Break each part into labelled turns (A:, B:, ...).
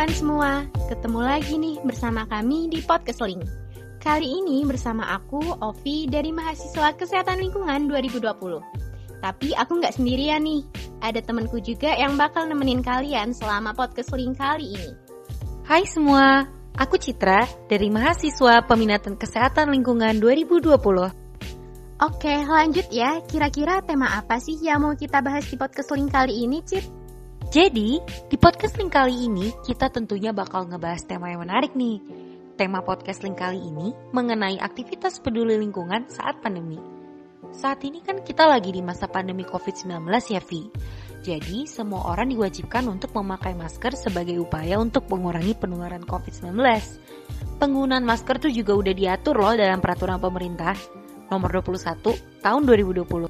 A: teman-teman semua, ketemu lagi nih bersama kami di Podcast Link. Kali ini bersama aku, Ovi, dari Mahasiswa Kesehatan Lingkungan 2020. Tapi aku nggak sendirian nih, ada temanku juga yang bakal nemenin kalian selama Podcast Link kali ini.
B: Hai semua, aku Citra dari Mahasiswa Peminatan Kesehatan Lingkungan 2020.
A: Oke, lanjut ya. Kira-kira tema apa sih yang mau kita bahas di podcast link kali ini, Cit?
B: Jadi, di podcast link kali ini kita tentunya bakal ngebahas tema yang menarik nih. Tema podcast link kali ini mengenai aktivitas peduli lingkungan saat pandemi. Saat ini kan kita lagi di masa pandemi COVID-19 ya, Vi. Jadi, semua orang diwajibkan untuk memakai masker sebagai upaya untuk mengurangi penularan COVID-19. Penggunaan masker tuh juga udah diatur loh dalam peraturan pemerintah nomor 21 tahun 2020.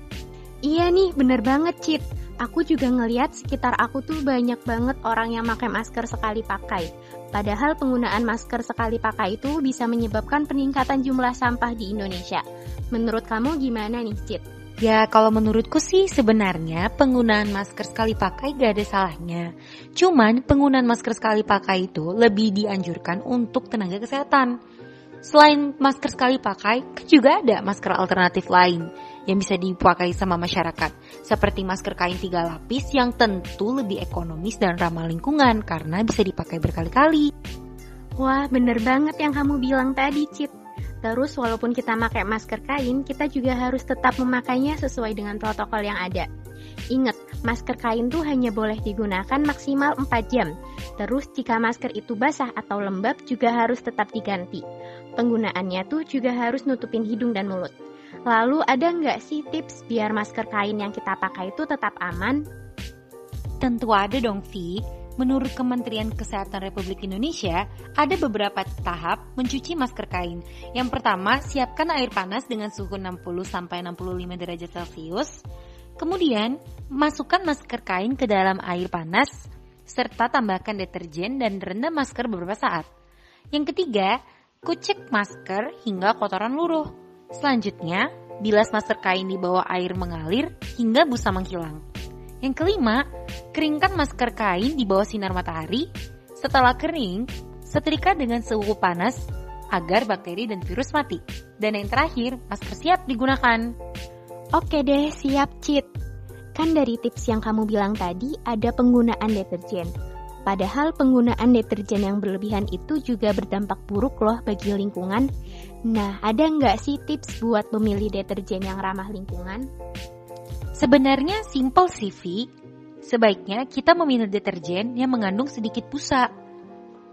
A: Iya nih, bener banget, Cit aku juga ngeliat sekitar aku tuh banyak banget orang yang pakai masker sekali pakai. Padahal penggunaan masker sekali pakai itu bisa menyebabkan peningkatan jumlah sampah di Indonesia. Menurut kamu gimana nih, Cit?
B: Ya, kalau menurutku sih sebenarnya penggunaan masker sekali pakai gak ada salahnya. Cuman penggunaan masker sekali pakai itu lebih dianjurkan untuk tenaga kesehatan. Selain masker sekali pakai, juga ada masker alternatif lain yang bisa dipakai sama masyarakat, seperti masker kain tiga lapis yang tentu lebih ekonomis dan ramah lingkungan karena bisa dipakai berkali-kali.
A: Wah, bener banget yang kamu bilang tadi, Cit. Terus walaupun kita pakai masker kain, kita juga harus tetap memakainya sesuai dengan protokol yang ada. Ingat, masker kain tuh hanya boleh digunakan maksimal 4 jam. Terus jika masker itu basah atau lembab juga harus tetap diganti. Penggunaannya tuh juga harus nutupin hidung dan mulut. Lalu ada nggak sih tips biar masker kain yang kita pakai itu tetap aman?
B: Tentu ada dong, Vi. Menurut Kementerian Kesehatan Republik Indonesia, ada beberapa tahap mencuci masker kain. Yang pertama, siapkan air panas dengan suhu 60-65 derajat Celcius. Kemudian, masukkan masker kain ke dalam air panas, serta tambahkan deterjen dan rendam masker beberapa saat. Yang ketiga, kucek masker hingga kotoran luruh. Selanjutnya, bilas masker kain di bawah air mengalir hingga busa menghilang. Yang kelima, keringkan masker kain di bawah sinar matahari. Setelah kering, setrika dengan suhu panas agar bakteri dan virus mati. Dan yang terakhir, masker siap digunakan.
A: Oke deh, siap Cit. Kan dari tips yang kamu bilang tadi ada penggunaan deterjen. Padahal penggunaan deterjen yang berlebihan itu juga berdampak buruk loh bagi lingkungan. Nah, ada nggak sih tips buat memilih deterjen yang ramah lingkungan?
B: Sebenarnya simple sih, Vi. Sebaiknya kita memilih deterjen yang mengandung sedikit busa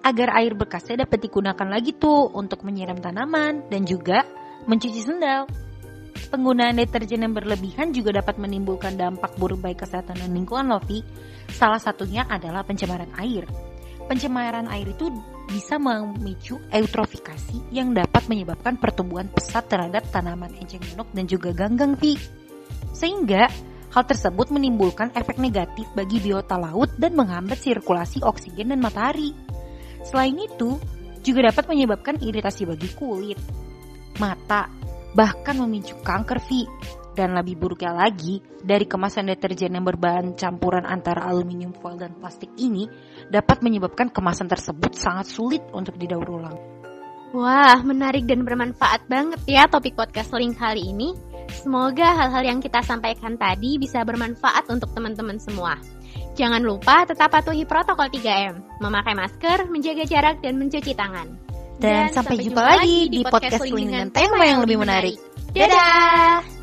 B: agar air bekasnya dapat digunakan lagi tuh untuk menyiram tanaman dan juga mencuci sendal. Penggunaan deterjen yang berlebihan juga dapat menimbulkan dampak buruk baik kesehatan dan lingkungan loh, Vi. Salah satunya adalah pencemaran air. Pencemaran air itu bisa memicu eutrofikasi yang dapat menyebabkan pertumbuhan pesat terhadap tanaman enceng gondok dan juga ganggang, Vi. Sehingga hal tersebut menimbulkan efek negatif bagi biota laut dan menghambat sirkulasi oksigen dan matahari. Selain itu, juga dapat menyebabkan iritasi bagi kulit, mata, bahkan memicu kanker V. Dan lebih buruknya lagi, dari kemasan deterjen yang berbahan campuran antara aluminium foil dan plastik ini dapat menyebabkan kemasan tersebut sangat sulit untuk didaur ulang.
A: Wah, menarik dan bermanfaat banget ya topik podcast link kali ini. Semoga hal-hal yang kita sampaikan tadi bisa bermanfaat untuk teman-teman semua. Jangan lupa tetap patuhi protokol 3M, memakai masker, menjaga jarak, dan mencuci tangan.
B: Dan, dan sampai, jumpa lagi di podcast link dengan tema yang lebih menarik.
A: Dadah!